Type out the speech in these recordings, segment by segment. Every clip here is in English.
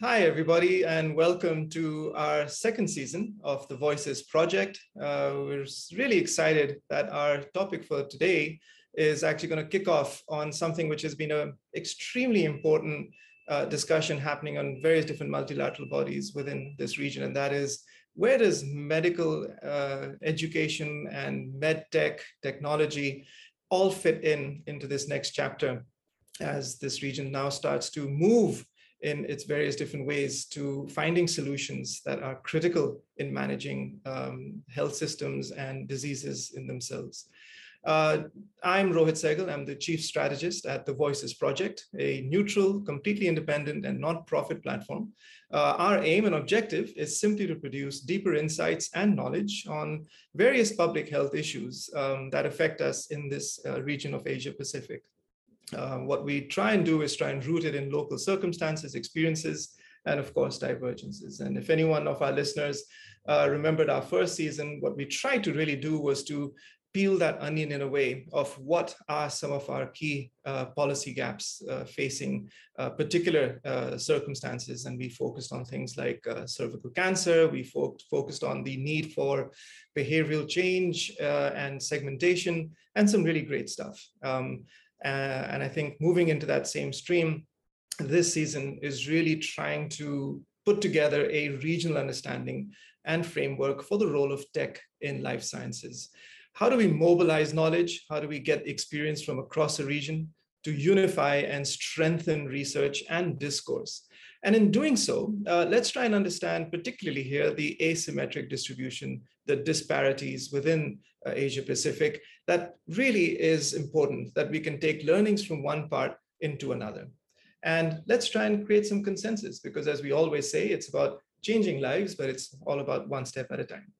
Hi, everybody, and welcome to our second season of the Voices Project. Uh, we're really excited that our topic for today is actually going to kick off on something which has been an extremely important uh, discussion happening on various different multilateral bodies within this region, and that is where does medical uh, education and med tech technology all fit in into this next chapter as this region now starts to move in its various different ways to finding solutions that are critical in managing um, health systems and diseases in themselves. Uh, I'm Rohit Sehgal. I'm the chief strategist at the Voices Project, a neutral, completely independent and non-profit platform. Uh, our aim and objective is simply to produce deeper insights and knowledge on various public health issues um, that affect us in this uh, region of Asia Pacific. Uh, what we try and do is try and root it in local circumstances, experiences, and of course, divergences. And if anyone of our listeners uh, remembered our first season, what we tried to really do was to peel that onion in a way of what are some of our key uh, policy gaps uh, facing uh, particular uh, circumstances. And we focused on things like uh, cervical cancer. We fo focused on the need for behavioral change and segmentation and some really great stuff. Um, and I think moving into that same stream, this season is really trying to put together a regional understanding and framework for the role of tech in life sciences. How do we mobilize knowledge? How do we get experience from across a region to unify and strengthen research and discourse? And in doing so, uh, let's try and understand particularly here the asymmetric distribution, the disparities within uh, Asia Pacific, that really is important that we can take learnings from one part into another. And let's try and create some consensus because as we always say, it's about changing lives, but it's all about one step at a time.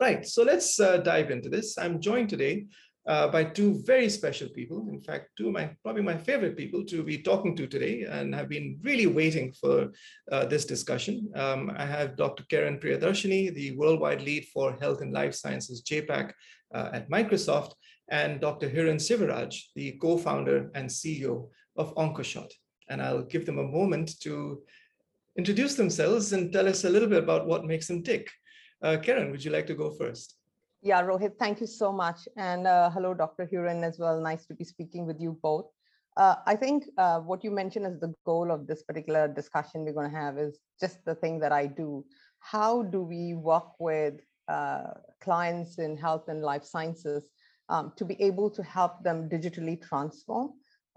Right, so let's uh, dive into this. I'm joined today uh, by two very special people. In fact, two of my probably my favorite people to be talking to today and have been really waiting for uh, this discussion. Um, I have Dr. Karen Priyadarshini, the worldwide lead for health and life sciences JAPAC uh, at Microsoft, and Dr. Hiren Sivaraj, the co-founder and CEO of OncoShot. And I'll give them a moment to introduce themselves and tell us a little bit about what makes them tick. Uh, Karen, would you like to go first? Yeah, Rohit, thank you so much. And uh, hello, Dr. Hiren as well. Nice to be speaking with you both. Uh, I think uh, what you mentioned as the goal of this particular discussion we're going to have is just the thing that I do. How do we work with uh, clients in health and life sciences um, to be able to help them digitally transform?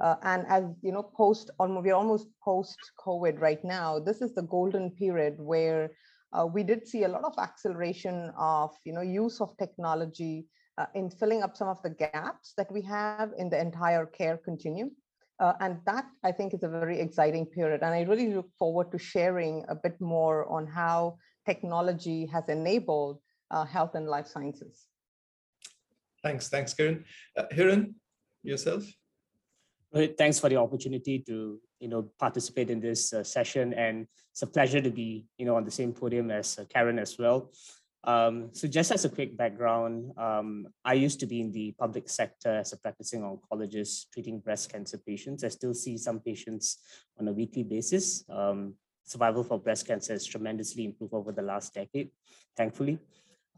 Uh, and as you know, post, we're almost post COVID right now. This is the golden period where we did see a lot of acceleration of you know use of technology uh, in filling up some of the gaps that we have in the entire care continuum. Uh, and that I think is a very exciting period. And I really look forward to sharing a bit more on how technology has enabled uh, health and life sciences. Thanks, thanks, Karen. Uh, Hiren, yourself? Thanks for the opportunity to you know participate in this uh, session, and it's a pleasure to be you know on the same podium as uh, Karen as well. Um, so just as a quick background, um, I used to be in the public sector as a practicing oncologist treating breast cancer patients. I still see some patients on a weekly basis. Um, survival for breast cancer has tremendously improved over the last decade, thankfully.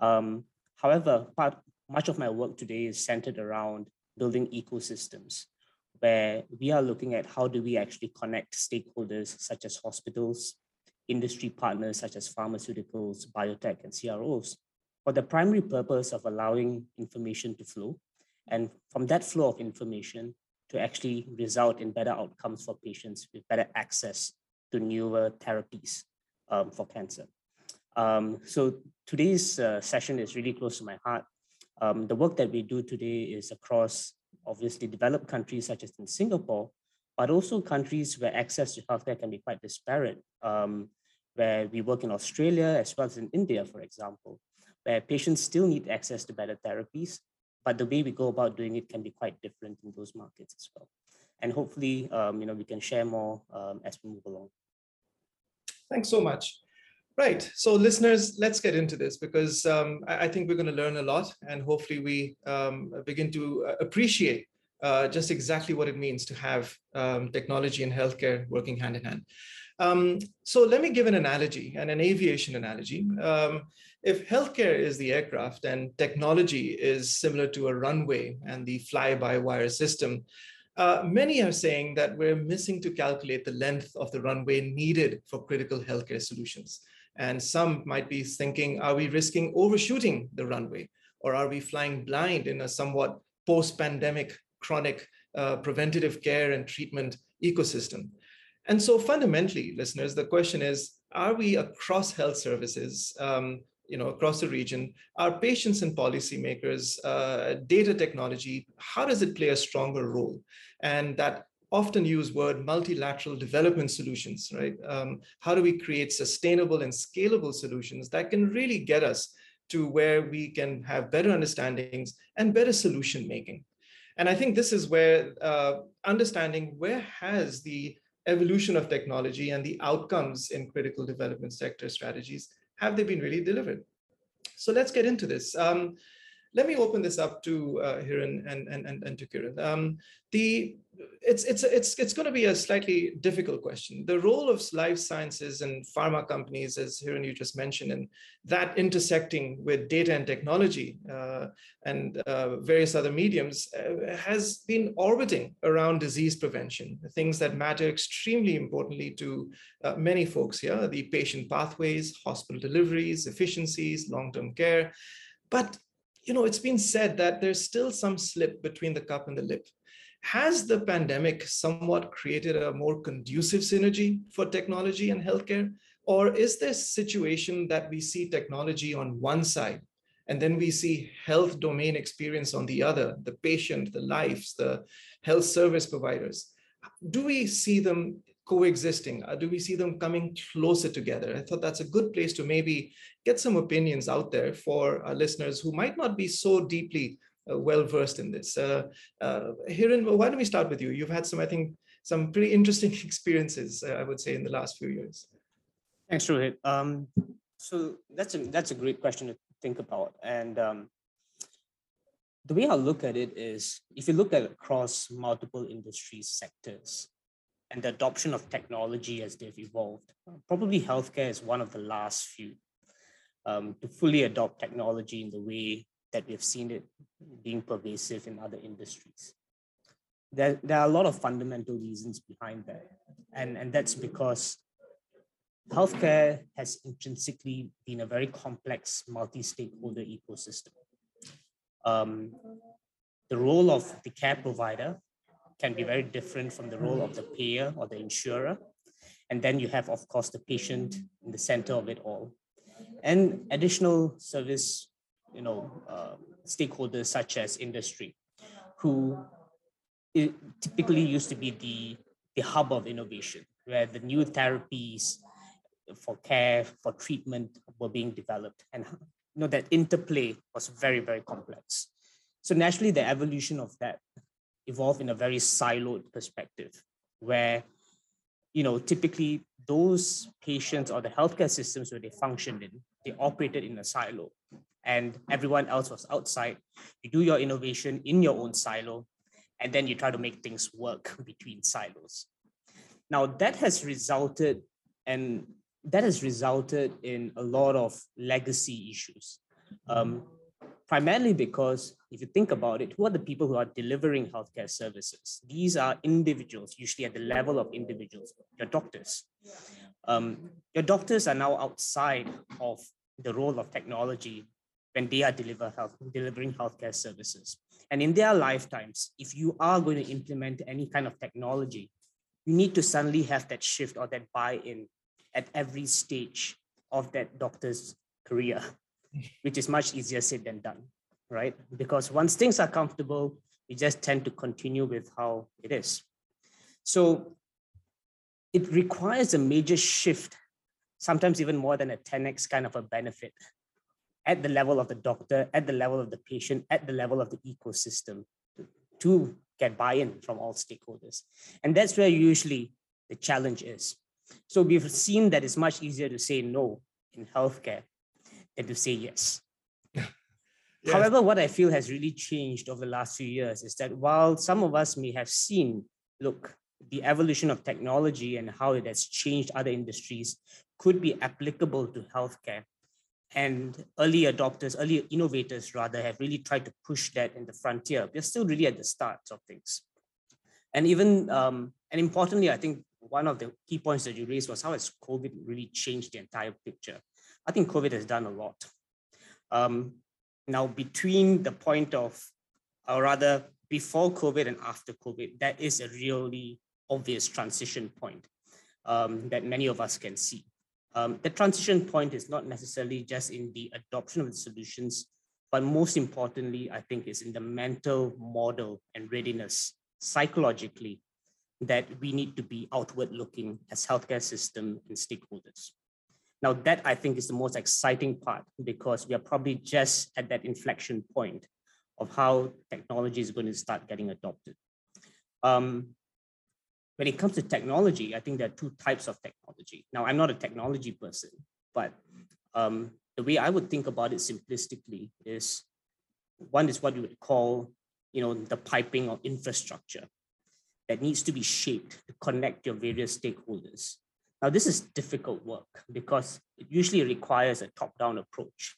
Um, however, part, much of my work today is centered around building ecosystems where we are looking at how do we actually connect stakeholders such as hospitals, industry partners such as pharmaceuticals, biotech, and CROs for the primary purpose of allowing information to flow. And from that flow of information to actually result in better outcomes for patients with better access to newer therapies um, for cancer. Um, so today's uh, session is really close to my heart. Um, the work that we do today is across obviously developed countries such as in Singapore, but also countries where access to healthcare can be quite disparate, um, where we work in Australia as well as in India, for example, where patients still need access to better therapies, but the way we go about doing it can be quite different in those markets as well. And hopefully, um, you know, we can share more um, as we move along. Thanks so much. Right. So listeners, let's get into this because um, I, I, think we're going to learn a lot and hopefully we um, begin to uh, appreciate uh, just exactly what it means to have um, technology and healthcare working hand in hand. Um, so let me give an analogy and an aviation analogy. Um, if healthcare is the aircraft and technology is similar to a runway and the fly-by-wire system, uh, many are saying that we're missing to calculate the length of the runway needed for critical healthcare solutions. And some might be thinking, are we risking overshooting the runway? Or are we flying blind in a somewhat post-pandemic chronic uh, preventative care and treatment ecosystem? And so fundamentally, listeners, the question is, are we across health services, um, you know, across the region, are patients and policymakers, uh, data technology, how does it play a stronger role? And that often use word multilateral development solutions, right? Um, how do we create sustainable and scalable solutions that can really get us to where we can have better understandings and better solution making? And I think this is where uh, understanding where has the evolution of technology and the outcomes in critical development sector strategies, have they been really delivered? So let's get into this. Um, let me open this up to uh, Hiren and, and, and, and to Kiran. Um, the, it's, it's, it's, it's going to be a slightly difficult question. The role of life sciences and pharma companies, as Hiren you just mentioned, and that intersecting with data and technology uh, and uh, various other mediums uh, has been orbiting around disease prevention, things that matter extremely importantly to uh, many folks here, the patient pathways, hospital deliveries, efficiencies, long-term care. But you know, it's been said that there's still some slip between the cup and the lip. Has the pandemic somewhat created a more conducive synergy for technology and healthcare? Or is this situation that we see technology on one side and then we see health domain experience on the other, the patient, the lives, the health service providers? Do we see them coexisting? Uh, do we see them coming closer together? I thought that's a good place to maybe get some opinions out there for our listeners who might not be so deeply uh, well versed in this. Uh, uh, Hiren, why don't we start with you? You've had some, I think, some pretty interesting experiences, uh, I would say, in the last few years. Thanks, Rohit. Um, so that's a that's a great question to think about, and um, the way I look at it is, if you look at across multiple industry sectors, and the adoption of technology as they've evolved. Probably healthcare is one of the last few um, to fully adopt technology in the way that we've seen it being pervasive in other industries. There, there are a lot of fundamental reasons behind that. And, and that's because healthcare has intrinsically been a very complex multi-stakeholder ecosystem. Um, the role of the care provider can be very different from the role of the payer or the insurer. And then you have, of course, the patient in the center of it all. And additional service, you know, uh, stakeholders such as industry, who typically used to be the, the hub of innovation, where the new therapies for care, for treatment were being developed. And you know, that interplay was very, very complex. So naturally, the evolution of that evolve in a very siloed perspective where you know typically those patients or the healthcare systems where they functioned in they operated in a silo and everyone else was outside. You do your innovation in your own silo and then you try to make things work between silos. Now that has resulted and that has resulted in a lot of legacy issues. Um, primarily because if you think about it, who are the people who are delivering healthcare services? These are individuals, usually at the level of individuals, your doctors. Um, your doctors are now outside of the role of technology when they are deliver health, delivering healthcare services. And in their lifetimes, if you are going to implement any kind of technology, you need to suddenly have that shift or that buy-in at every stage of that doctor's career which is much easier said than done, right? Because once things are comfortable, we just tend to continue with how it is. So it requires a major shift, sometimes even more than a 10x kind of a benefit at the level of the doctor, at the level of the patient, at the level of the ecosystem to get buy-in from all stakeholders. And that's where usually the challenge is. So we've seen that it's much easier to say no in healthcare and to say yes. yes. However, what I feel has really changed over the last few years is that while some of us may have seen, look, the evolution of technology and how it has changed other industries could be applicable to healthcare. And early adopters, early innovators rather, have really tried to push that in the frontier. We're still really at the start of things. And even, um, and importantly, I think one of the key points that you raised was how has COVID really changed the entire picture? I think COVID has done a lot. Um, now, between the point of, or rather before COVID and after COVID, that is a really obvious transition point um, that many of us can see. Um, the transition point is not necessarily just in the adoption of the solutions, but most importantly, I think is in the mental model and readiness psychologically that we need to be outward looking as healthcare system and stakeholders. Now that I think is the most exciting part because we are probably just at that inflection point of how technology is going to start getting adopted. Um, when it comes to technology, I think there are two types of technology. Now, I'm not a technology person, but um, the way I would think about it simplistically is one is what you would call, you know, the piping or infrastructure that needs to be shaped to connect your various stakeholders. Now, this is difficult work because it usually requires a top-down approach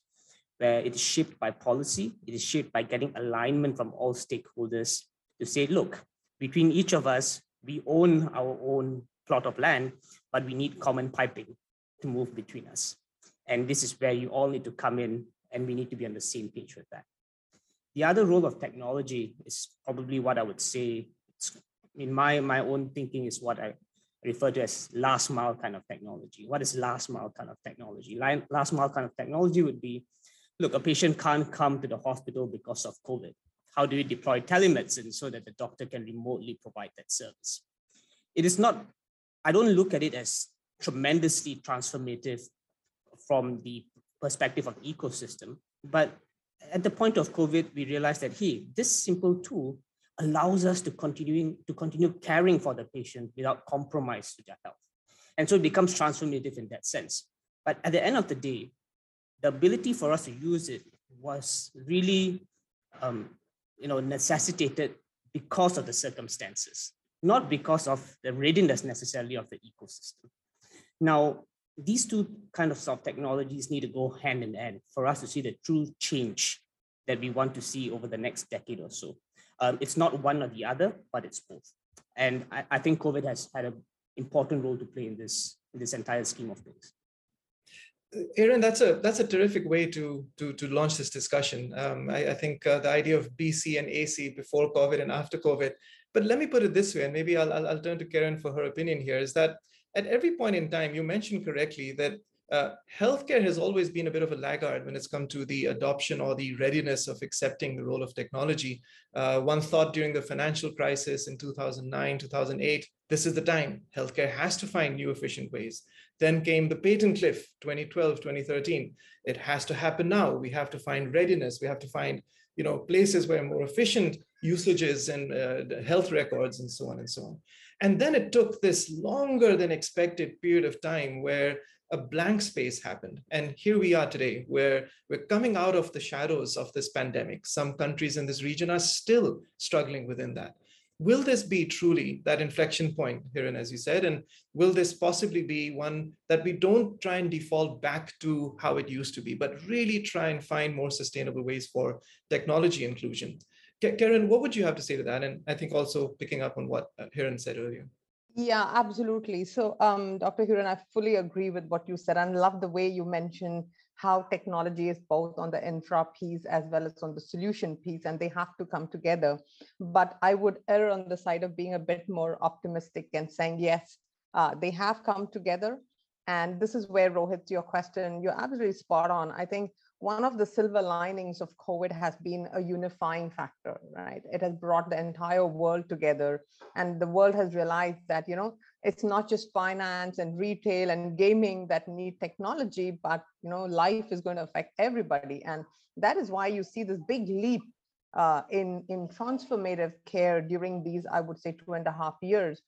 where it is shaped by policy, it is shaped by getting alignment from all stakeholders to say, look, between each of us, we own our own plot of land, but we need common piping to move between us. And this is where you all need to come in and we need to be on the same page with that. The other role of technology is probably what I would say, in my, my own thinking is what I refer to as last mile kind of technology. What is last mile kind of technology? Last mile kind of technology would be, look, a patient can't come to the hospital because of COVID. How do we deploy telemedicine so that the doctor can remotely provide that service? It is not, I don't look at it as tremendously transformative from the perspective of ecosystem, but at the point of COVID, we realized that, hey, this simple tool allows us to continue to continue caring for the patient without compromise to their health. And so it becomes transformative in that sense. But at the end of the day, the ability for us to use it was really um, you know, necessitated because of the circumstances, not because of the readiness necessarily of the ecosystem. Now, these two kind of soft technologies need to go hand in hand for us to see the true change that we want to see over the next decade or so. Um, it's not one or the other, but it's both. And I, I think COVID has had an important role to play in this, in this entire scheme of things. Hiren, that's a that's a terrific way to to to launch this discussion. Um, I, I, think uh, the idea of BC and AC before COVID and after COVID. But let me put it this way, and maybe I'll, I'll, I'll turn to Karen for her opinion here. Is that at every point in time, you mentioned correctly that uh, healthcare has always been a bit of a laggard when it's come to the adoption or the readiness of accepting the role of technology. Uh, one thought during the financial crisis in 2009, 2008, this is the time. Healthcare has to find new efficient ways. Then came the patent cliff, 2012, 2013. It has to happen now. We have to find readiness. We have to find you know, places where more efficient usages and uh, health records and so on and so on. And then it took this longer than expected period of time where a blank space happened. And here we are today, where we're coming out of the shadows of this pandemic. Some countries in this region are still struggling within that. Will this be truly that inflection point, Hiren, as you said? And will this possibly be one that we don't try and default back to how it used to be, but really try and find more sustainable ways for technology inclusion? Karen, what would you have to say to that? And I think also picking up on what uh, Hiren said earlier. Yeah, absolutely. So, um, Dr. Hiren, I fully agree with what you said and love the way you mentioned how technology is both on the infra piece as well as on the solution piece, and they have to come together. But I would err on the side of being a bit more optimistic and saying, yes, uh, they have come together. And this is where, Rohit, your question, you're absolutely spot on. I think one of the silver linings of COVID has been a unifying factor, right? It has brought the entire world together, and the world has realized that you know it's not just finance and retail and gaming that need technology, but you know life is going to affect everybody, and that is why you see this big leap uh, in in transformative care during these, I would say, two and a half years.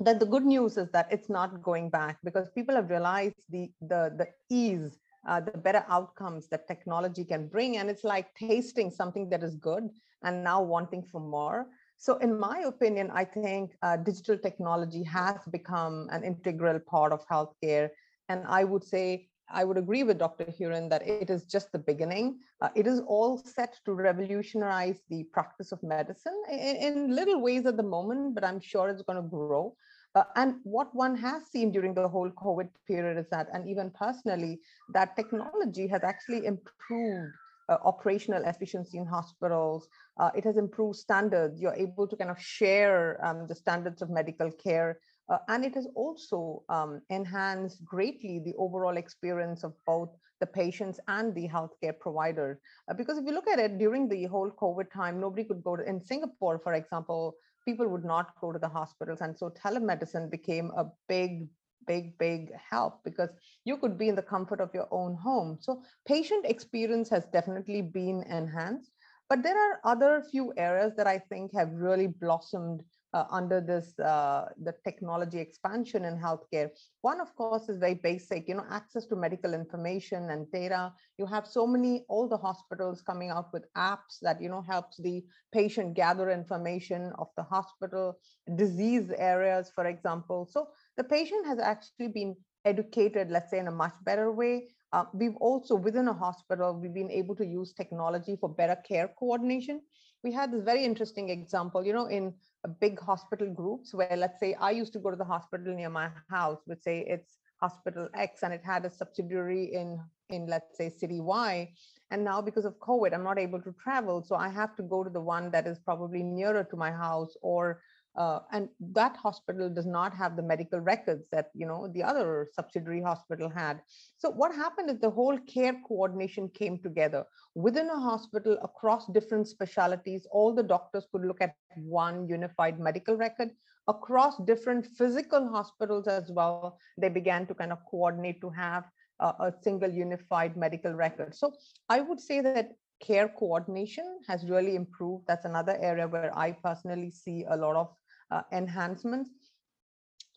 That the good news is that it's not going back because people have realized the the the ease uh, the better outcomes that technology can bring. And it's like tasting something that is good and now wanting for more. So in my opinion, I think uh, digital technology has become an integral part of healthcare. And I would say, I would agree with Dr. Hiren that it is just the beginning. Uh, it is all set to revolutionize the practice of medicine in, in little ways at the moment, but I'm sure it's going to grow. Uh, and what one has seen during the whole COVID period is that, and even personally, that technology has actually improved uh, operational efficiency in hospitals. Uh, it has improved standards. You're able to kind of share um, the standards of medical care. Uh, and it has also um, enhanced greatly the overall experience of both the patients and the healthcare providers. Uh, because if you look at it during the whole COVID time, nobody could go to, in Singapore, for example, people would not go to the hospitals. And so telemedicine became a big, big, big help because you could be in the comfort of your own home. So patient experience has definitely been enhanced. But there are other few areas that I think have really blossomed uh, under this uh, the technology expansion in healthcare. One, of course, is very basic. You know, access to medical information and data. You have so many all the hospitals coming out with apps that you know helps the patient gather information of the hospital, disease areas, for example. So the patient has actually been educated, let's say, in a much better way. Uh, we've also, within a hospital, we've been able to use technology for better care coordination. We had this very interesting example, you know, in big hospital groups where let's say I used to go to the hospital near my house, would say it's hospital X and it had a subsidiary in, in let's say city Y. And now because of COVID, I'm not able to travel. So I have to go to the one that is probably nearer to my house or uh, and that hospital does not have the medical records that you know the other subsidiary hospital had. So what happened is the whole care coordination came together. Within a hospital across different specialities all the doctors could look at one unified medical record. Across different physical hospitals as well they began to kind of coordinate to have a single unified medical record. So i would say that care coordination has really improved. That's another area where i personally see a lot of uh, enhancements.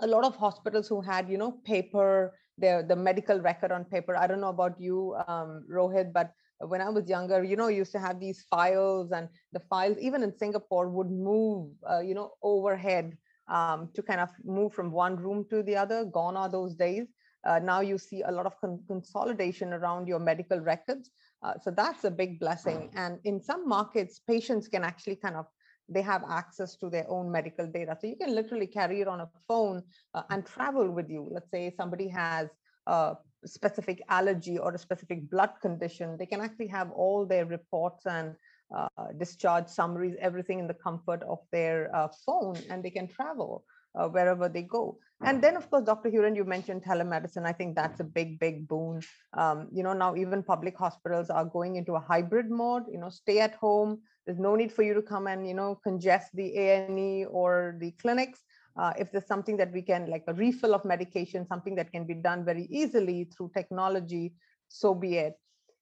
A lot of hospitals who had, you know, paper, their the medical record on paper. I don't know about you, um, Rohit, but when I was younger, you know, used to have these files, and the files, even in Singapore, would move, uh, you know, overhead um, to kind of move from one room to the other. Gone are those days. Uh, now you see a lot of con consolidation around your medical records. Uh, so that's a big blessing. And in some markets, patients can actually kind of they have access to their own medical data. So you can literally carry it on a phone uh, and travel with you. Let's say somebody has a specific allergy or a specific blood condition, they can actually have all their reports and uh, discharge summaries, everything in the comfort of their uh, phone, and they can travel uh, wherever they go. And then, of course, Dr. Hiren, you mentioned telemedicine. I think that's a big, big boon. Um, you know, now even public hospitals are going into a hybrid mode. You know, stay at home. There's no need for you to come and you know congest the A&E or the clinics. Uh, if there's something that we can, like a refill of medication, something that can be done very easily through technology, so be it.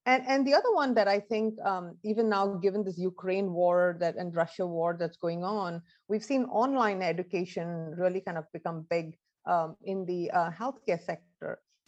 And, and the other one that I think, um, even now, given this Ukraine war that and Russia war that's going on, we've seen online education really kind of become big um, in the uh, healthcare sector.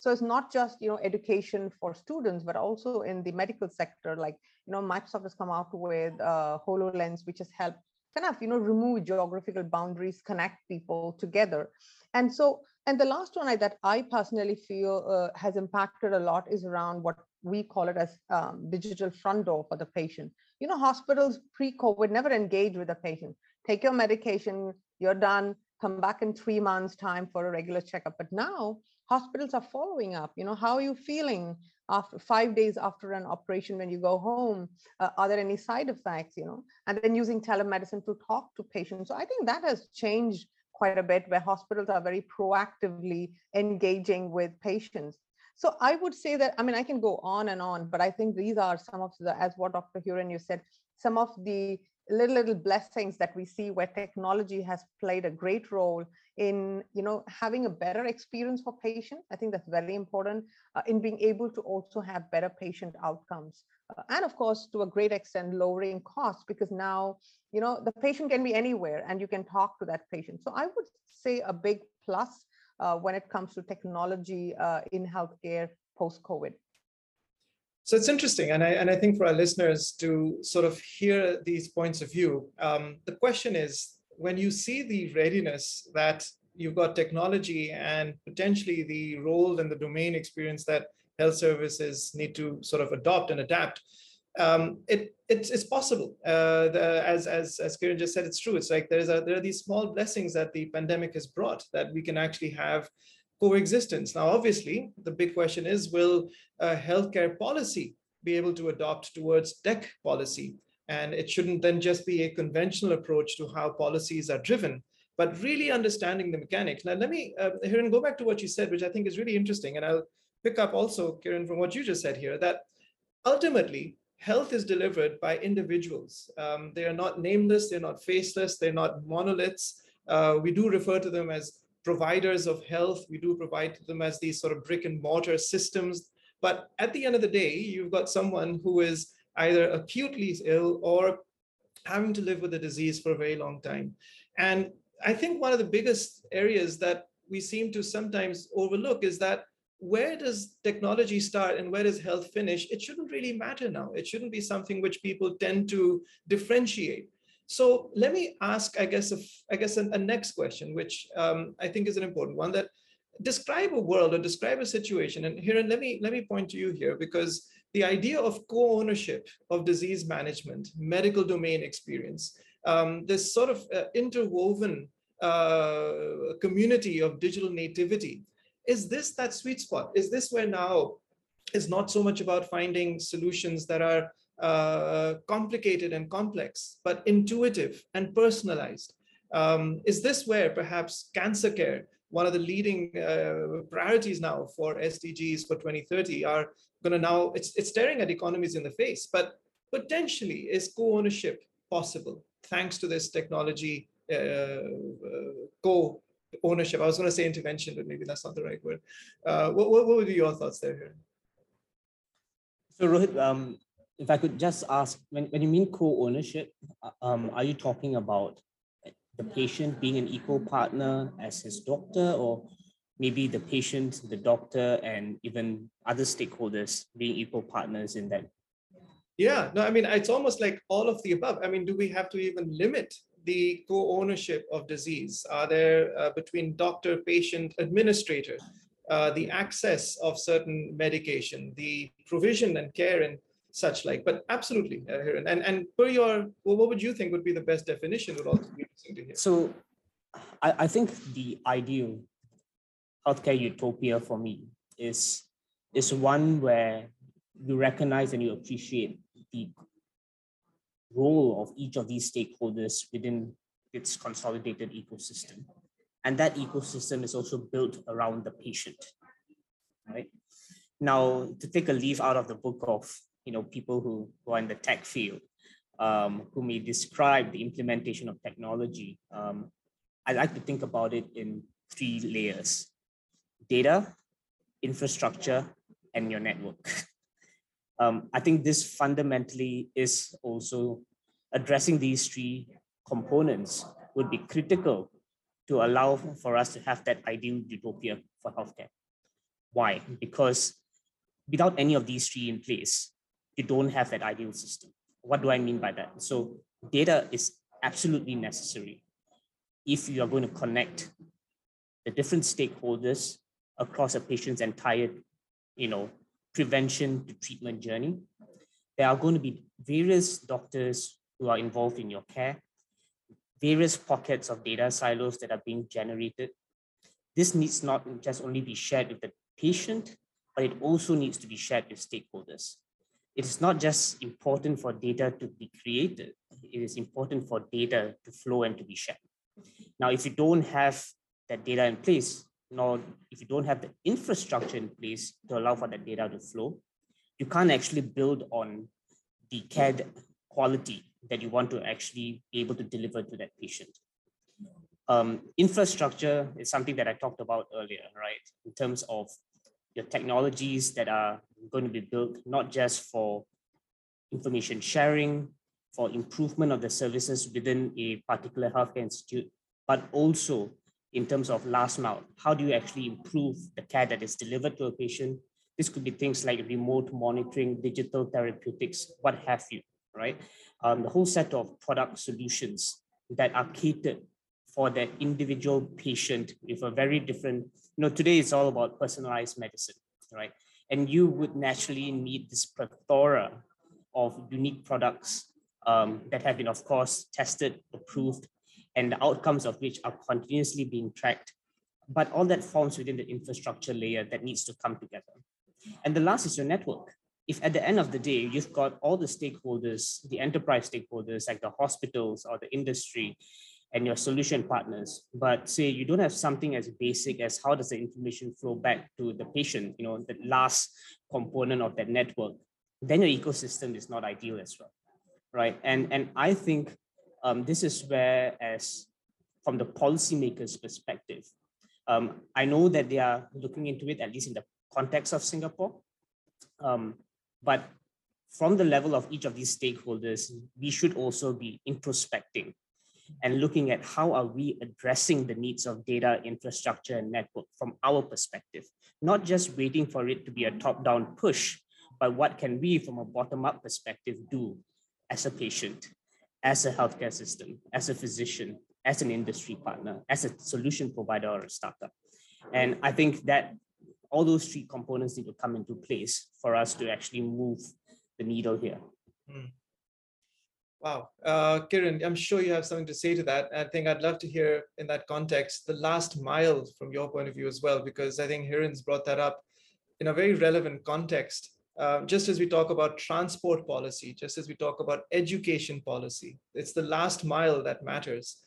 So it's not just you know education for students, but also in the medical sector. Like you know, Microsoft has come out with uh, Hololens, which has helped kind of you know remove geographical boundaries, connect people together. And so, and the last one I, that I personally feel uh, has impacted a lot is around what we call it as um, digital front door for the patient. You know, hospitals pre-COVID never engage with the patient. Take your medication, you're done, come back in three months time for a regular checkup. But now hospitals are following up. You know, how are you feeling after five days after an operation when you go home? Uh, are there any side effects, you know? And then using telemedicine to talk to patients. So I think that has changed quite a bit where hospitals are very proactively engaging with patients. So I would say that, I mean, I can go on and on, but I think these are some of the, as what Dr. Hiren, you said, some of the little, little blessings that we see where technology has played a great role in, you know, having a better experience for patients. I think that's very important uh, in being able to also have better patient outcomes. Uh, and of course, to a great extent, lowering costs because now, you know, the patient can be anywhere and you can talk to that patient. So I would say a big plus uh, when it comes to technology uh, in healthcare post-COVID. So it's interesting, and I and I think for our listeners to sort of hear these points of view, um, the question is when you see the readiness that you've got technology and potentially the role and the domain experience that health services need to sort of adopt and adapt. Um, it, it's, it's possible. Uh, the, as, as, as Kiran just said, it's true. It's like there's a, there are these small blessings that the pandemic has brought that we can actually have coexistence. Now, obviously, the big question is, will healthcare policy be able to adopt towards tech policy? And it shouldn't then just be a conventional approach to how policies are driven, but really understanding the mechanics. Now, let me, uh, Hiren, go back to what you said, which I think is really interesting. And I'll pick up also, Kiran, from what you just said here, that ultimately, health is delivered by individuals. Um, they are not nameless, they're not faceless, they're not monoliths. Uh, we do refer to them as providers of health. We do provide them as these sort of brick and mortar systems. But at the end of the day, you've got someone who is either acutely ill or having to live with a disease for a very long time. And I think one of the biggest areas that we seem to sometimes overlook is that where does technology start and where does health finish? It shouldn't really matter now. It shouldn't be something which people tend to differentiate. So let me ask, I guess, I guess a, a next question, which um, I think is an important one that describe a world or describe a situation. And here, let me let me point to you here because the idea of co-ownership of disease management, medical domain experience, um, this sort of uh, interwoven uh, community of digital nativity, is this that sweet spot? Is this where now it's not so much about finding solutions that are uh, complicated and complex, but intuitive and personalized? Um, is this where perhaps cancer care one of the leading uh, priorities now for SDGs for 2030 are going to now, it's, it's staring at economies in the face, but potentially is co-ownership possible thanks to this technology uh, uh, co-ownership. I was going to say intervention, but maybe that's not the right word. Uh, what, what, what would be your thoughts there? So Rohit, um, if I could just ask, when, when you mean co-ownership, uh, um, are you talking about the patient being an equal partner as his doctor, or maybe the patient, the doctor, and even other stakeholders being equal partners in that? Yeah, no, I mean, it's almost like all of the above. I mean, do we have to even limit the co-ownership of disease? Are there uh, between doctor, patient, administrator, uh, the access of certain medication, the provision and care and such like. But absolutely, uh, and and per your, well, what would you think would be the best definition? Would also be interesting to hear. So, I, I think the ideal healthcare utopia for me is is one where you recognize and you appreciate the role of each of these stakeholders within its consolidated ecosystem. And that ecosystem is also built around the patient, right? Now, to take a leaf out of the book of you know, people who, who are in the tech field, um, who may describe the implementation of technology, um, I like to think about it in three layers, data, infrastructure, and your network. um, I think this fundamentally is also addressing these three components would be critical to allow for us to have that ideal utopia for healthcare. Why? Because without any of these three in place, you don't have that ideal system. What do I mean by that? So data is absolutely necessary if you are going to connect the different stakeholders across a patient's entire, you know, prevention to treatment journey. There are going to be various doctors who are involved in your care, various pockets of data silos that are being generated. This needs not just only be shared with the patient, but it also needs to be shared with stakeholders it is not just important for data to be created, it is important for data to flow and to be shared. Now, if you don't have that data in place, nor if you don't have the infrastructure in place to allow for that data to flow, you can't actually build on the care quality that you want to actually be able to deliver to that patient. Um, infrastructure is something that I talked about earlier, right? In terms of your technologies that are going to be built not just for information sharing, for improvement of the services within a particular healthcare institute, but also in terms of last mile. How do you actually improve the care that is delivered to a patient? This could be things like remote monitoring, digital therapeutics, what have you, right? Um, the whole set of product solutions that are catered for that individual patient with a very different, you know, today it's all about personalized medicine, right? And you would naturally need this plethora of unique products um, that have been, of course, tested, approved, and the outcomes of which are continuously being tracked. But all that forms within the infrastructure layer that needs to come together. And the last is your network. If at the end of the day, you've got all the stakeholders, the enterprise stakeholders like the hospitals or the industry and your solution partners, but say you don't have something as basic as how does the information flow back to the patient, you know, the last component of that network, then your ecosystem is not ideal as well, right? And, and I think um, this is where, as from the policymakers' perspective, um, I know that they are looking into it, at least in the context of Singapore. Um, but from the level of each of these stakeholders, we should also be introspecting and looking at how are we addressing the needs of data infrastructure and network from our perspective, not just waiting for it to be a top-down push, but what can we from a bottom-up perspective do as a patient, as a healthcare system, as a physician, as an industry partner, as a solution provider or a startup. And I think that all those three components need to come into place for us to actually move the needle here. Mm. Wow. Uh, Kiran, I'm sure you have something to say to that. I think I'd love to hear in that context the last mile from your point of view as well, because I think Hiren's brought that up in a very relevant context. Uh, just as we talk about transport policy, just as we talk about education policy, it's the last mile that matters.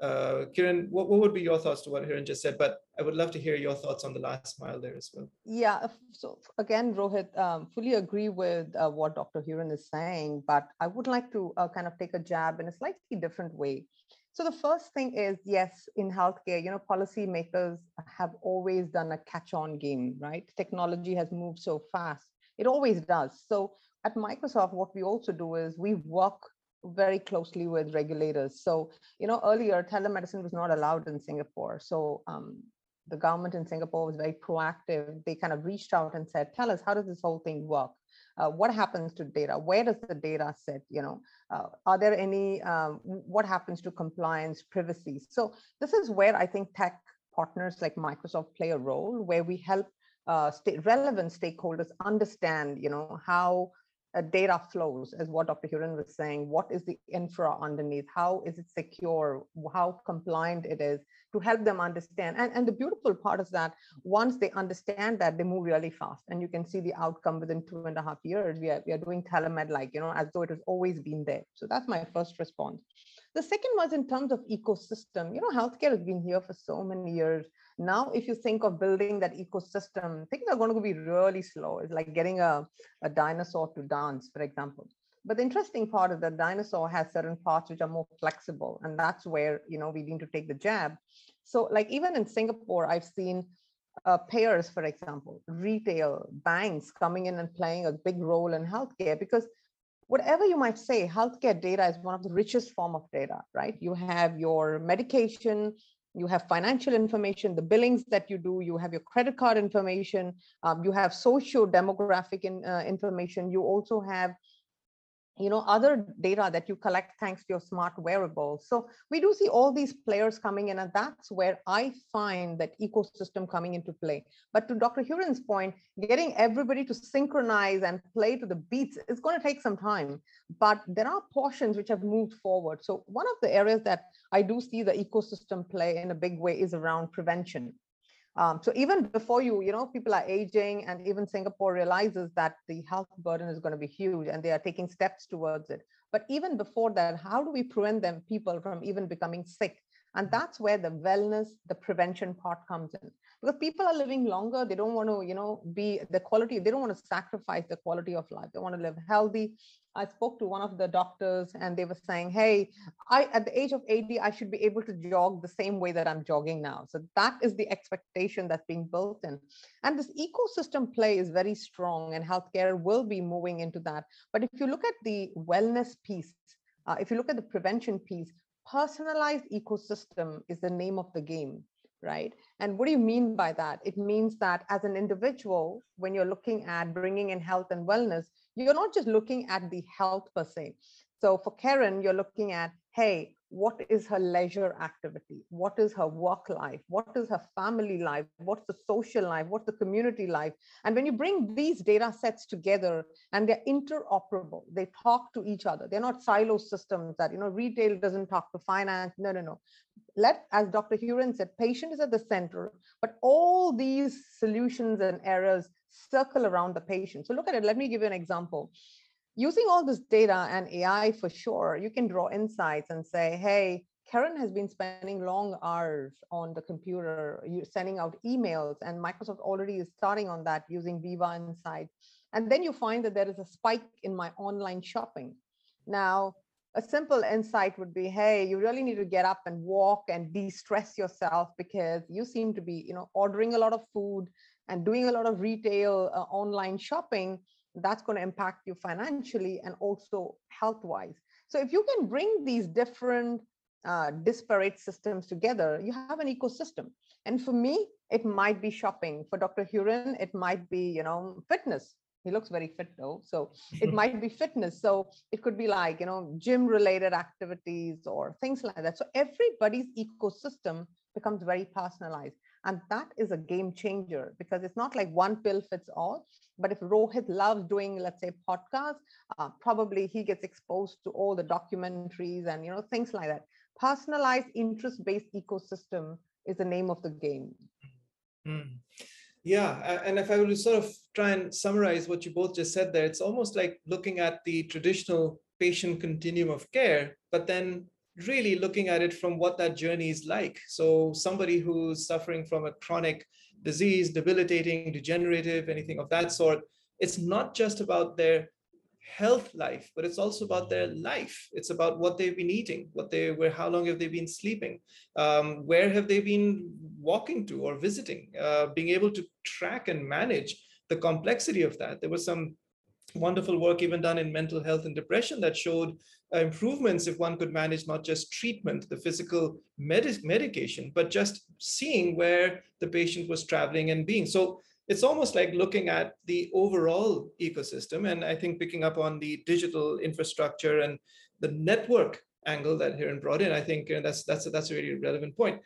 Uh, Kiran, what, what would be your thoughts to what Hiren just said? But I would love to hear your thoughts on the last mile there as well. Yeah, so again, Rohit, um, fully agree with uh, what Dr. Hiren is saying, but I would like to uh, kind of take a jab in a slightly different way. So the first thing is, yes, in healthcare, you know, policymakers have always done a catch-on game, right? Technology has moved so fast. It always does. So at Microsoft, what we also do is we work very closely with regulators. So, you know, earlier telemedicine was not allowed in Singapore. So um, the government in Singapore was very proactive. They kind of reached out and said, tell us, how does this whole thing work? Uh, what happens to data? Where does the data sit? You know, uh, are there any, um, what happens to compliance, privacy? So this is where I think tech partners like Microsoft play a role where we help uh, state relevant stakeholders understand, you know, how uh, data flows, as what Dr. Hiren was saying. What is the infra underneath? How is it secure? How compliant it is to help them understand. And, and the beautiful part is that once they understand that, they move really fast. And you can see the outcome within two and a half years. We are, we are doing telemed like, you know, as though it has always been there. So that's my first response. The second was in terms of ecosystem. You know, healthcare has been here for so many years. Now, if you think of building that ecosystem, things are going to be really slow. It's like getting a, a dinosaur to dance, for example. But the interesting part is that dinosaur has certain parts which are more flexible, and that's where you know we need to take the jab. So, like even in Singapore, I've seen uh, payers, for example, retail, banks coming in and playing a big role in healthcare because whatever you might say, healthcare data is one of the richest form of data, right? You have your medication, you have financial information, the billings that you do, you have your credit card information, um, you have socio demographic in, uh, information, you also have you know other data that you collect thanks to your smart wearables. So we do see all these players coming in and that's where i find that ecosystem coming into play. But to dr hiren's point getting everybody to synchronize and play to the beats is going to take some time but there are portions which have moved forward. So one of the areas that i do see the ecosystem play in a big way is around prevention um, so even before you, you know, people are aging and even Singapore realizes that the health burden is going to be huge and they are taking steps towards it. But even before that, how do we prevent them people from even becoming sick? And that's where the wellness, the prevention part comes in. Because people are living longer, they don't want to, you know, be the quality, they don't want to sacrifice the quality of life. They want to live healthy, I spoke to one of the doctors and they were saying, hey, I at the age of 80, I should be able to jog the same way that I'm jogging now. So that is the expectation that's being built in. And this ecosystem play is very strong and healthcare will be moving into that. But if you look at the wellness piece, uh, if you look at the prevention piece, personalized ecosystem is the name of the game right? And what do you mean by that? It means that as an individual, when you're looking at bringing in health and wellness, you're not just looking at the health per se. So for Karen, you're looking at, hey, what is her leisure activity? What is her work life? What is her family life? What's the social life? What's the community life? And when you bring these data sets together and they're interoperable, they talk to each other. They're not silo systems that, you know, retail doesn't talk to finance. No, no, no. Let, as Dr. Hiren said, patient is at the center, but all these solutions and errors circle around the patient. So look at it. Let me give you an example using all this data and AI for sure, you can draw insights and say, hey, Kiran has been spending long hours on the computer, sending out emails, and Microsoft already is starting on that using Viva Insight. And then you find that there is a spike in my online shopping. Now, a simple insight would be, hey, you really need to get up and walk and de-stress yourself because you seem to be, you know, ordering a lot of food and doing a lot of retail uh, online shopping that's going to impact you financially and also health wise. So if you can bring these different uh, disparate systems together, you have an ecosystem. And for me, it might be shopping. For Dr. Hiren, it might be, you know, fitness. He looks very fit though. So it might be fitness. So it could be like, you know, gym related activities or things like that. So everybody's ecosystem becomes very personalized. And that is a game changer because it's not like one pill fits all. But if Rohit loves doing, let's say, podcasts, uh, probably he gets exposed to all the documentaries and you know things like that. Personalized, interest-based ecosystem is the name of the game. Mm. Yeah, and if I were to sort of try and summarize what you both just said there, it's almost like looking at the traditional patient continuum of care, but then really looking at it from what that journey is like. So somebody who's suffering from a chronic disease, debilitating, degenerative, anything of that sort, it's not just about their health life, but it's also about their life. It's about what they've been eating, what they where, how long have they been sleeping, um, where have they been walking to or visiting, uh, being able to track and manage the complexity of that. There was some wonderful work even done in mental health and depression that showed uh, improvements if one could manage not just treatment, the physical med- medication, but just seeing where the patient was traveling and being. So it's almost like looking at the overall ecosystem. And I think picking up on the digital infrastructure and the network angle that Hiren brought in, I think uh, that's that's a, that's a really relevant point.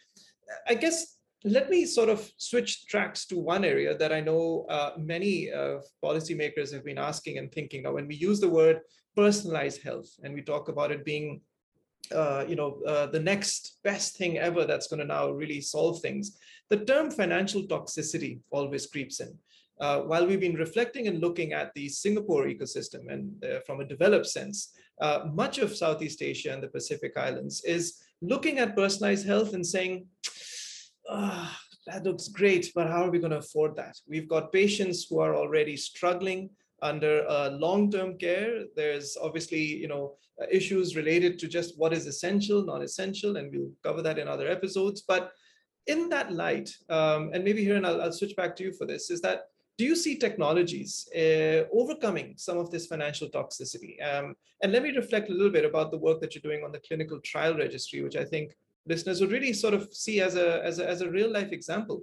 I guess let me sort of switch tracks to one area that I know uh, many uh, policymakers have been asking and thinking. Now, when we use the word personalized health and we talk about it being, uh, you know, uh, the next best thing ever that's going to now really solve things, the term financial toxicity always creeps in. Uh, while we've been reflecting and looking at the Singapore ecosystem and uh, from a developed sense, much of Southeast Asia and the Pacific Islands is looking at personalized health and saying, oh, that looks great, but how are we going to afford that? We've got patients who are already struggling under uh, long-term care. There's obviously, you know, uh, issues related to just what is essential, non-essential and we'll cover that in other episodes. But in that light, um, and maybe here, and I'll, I'll, switch back to you for this, is that do you see technologies uh, overcoming some of this financial toxicity? Um, and let me reflect a little bit about the work that you're doing on the clinical trial registry, which I think listeners would really sort of see as a, as a, as a real life example.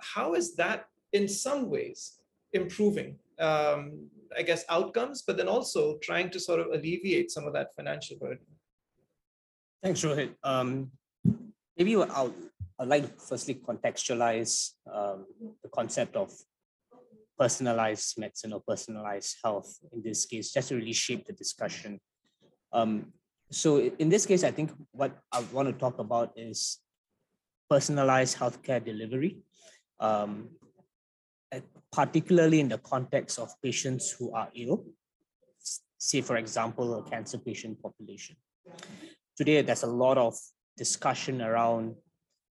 How is that in some ways improving, um, I guess, outcomes, but then also trying to sort of alleviate some of that financial burden? Thanks, Rohit. Um, maybe I'll, I'd like to firstly contextualize um, the concept of personalized medicine or personalized health in this case, just to really shape the discussion. Um, so in this case, I think what I want to talk about is personalized healthcare delivery, um, particularly in the context of patients who are ill, say, for example, a cancer patient population. Today, there's a lot of discussion around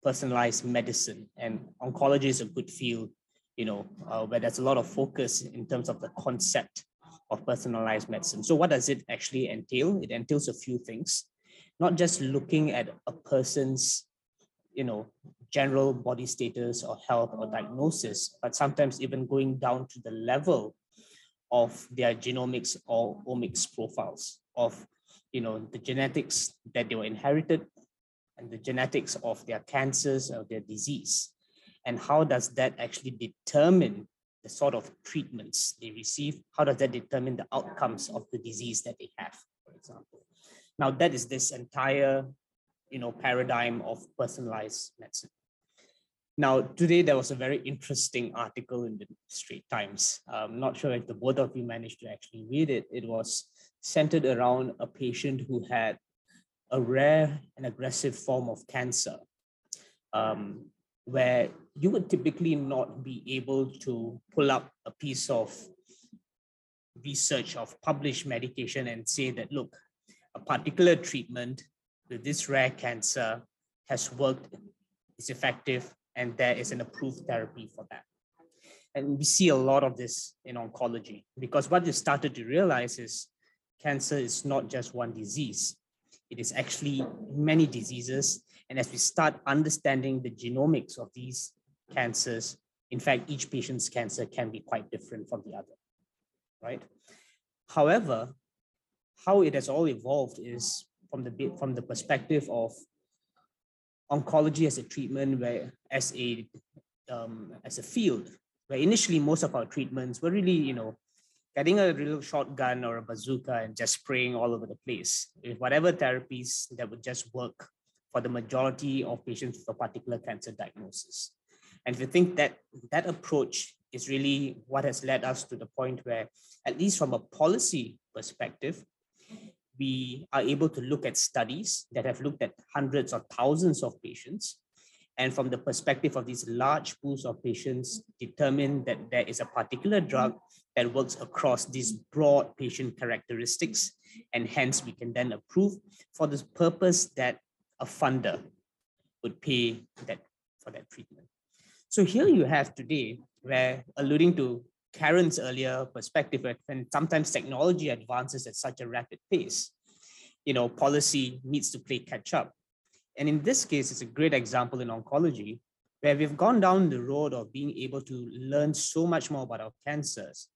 personalized medicine, and oncology is a good field, you know, uh, where there's a lot of focus in terms of the concept of personalized medicine. So what does it actually entail? It entails a few things, not just looking at a person's, you know, general body status or health or diagnosis, but sometimes even going down to the level of their genomics or omics profiles of, you know, the genetics that they were inherited, and the genetics of their cancers or their disease. And how does that actually determine the sort of treatments they receive? How does that determine the outcomes of the disease that they have, for example? Now that is this entire you know, paradigm of personalized medicine. Now, today there was a very interesting article in the Straits Times. I'm not sure if the both of you managed to actually read it. It was centered around a patient who had a rare and aggressive form of cancer, um, where you would typically not be able to pull up a piece of research of published medication and say that, look, a particular treatment with this rare cancer has worked, is effective, and there is an approved therapy for that. And we see a lot of this in oncology because what they started to realize is cancer is not just one disease. It is actually many diseases. And as we start understanding the genomics of these cancers, in fact, each patient's cancer can be quite different from the other, right? However, how it has all evolved is from the from the perspective of oncology as a treatment where as a um, as a field where initially most of our treatments were really you know getting a little shotgun or a bazooka and just spraying all over the place. With whatever therapies that would just work for the majority of patients with a particular cancer diagnosis. And you think that that approach is really what has led us to the point where at least from a policy perspective we are able to look at studies that have looked at hundreds or thousands of patients. And from the perspective of these large pools of patients, determine that there is a particular drug that works across these broad patient characteristics. And hence we can then approve for the purpose that a funder would pay that for that treatment. So here you have today, where alluding to Kiran's earlier perspective, when sometimes technology advances at such a rapid pace, you know, policy needs to play catch up. And in this case, it's a great example in oncology, where we've gone down the road of being able to learn so much more about our cancers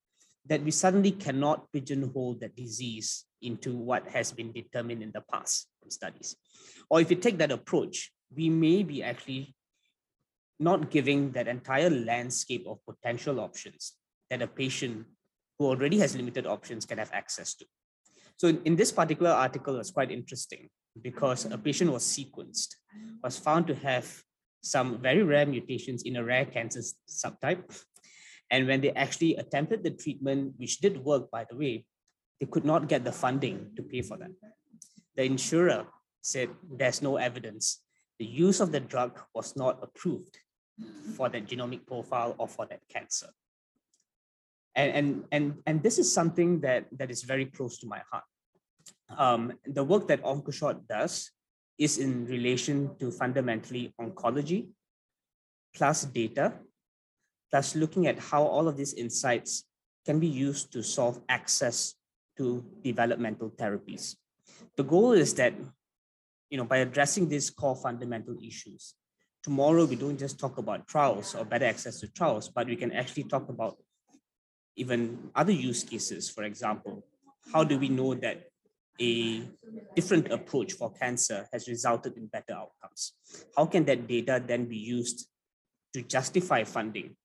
that we suddenly cannot pigeonhole that disease into what has been determined in the past from studies. Or if you take that approach, we may be actually not giving that entire landscape of potential options that a patient who already has limited options can have access to. So in this particular article, it's quite interesting because a patient was sequenced, was found to have some very rare mutations in a rare cancer subtype. And when they actually attempted the treatment, which did work, by the way, they could not get the funding to pay for that. The insurer said there's no evidence. The use of the drug was not approved for that genomic profile or for that cancer and and and, and this is something that that is very close to my heart. Um, the work that OncoShot does is in relation to fundamentally oncology plus data plus looking at how all of these insights can be used to solve access to developmental therapies. The goal is that you know by addressing these core fundamental issues tomorrow we don't just talk about trials or better access to trials but we can actually talk about even other use cases, for example, how do we know that a different approach for cancer has resulted in better outcomes? How can that data then be used to justify funding,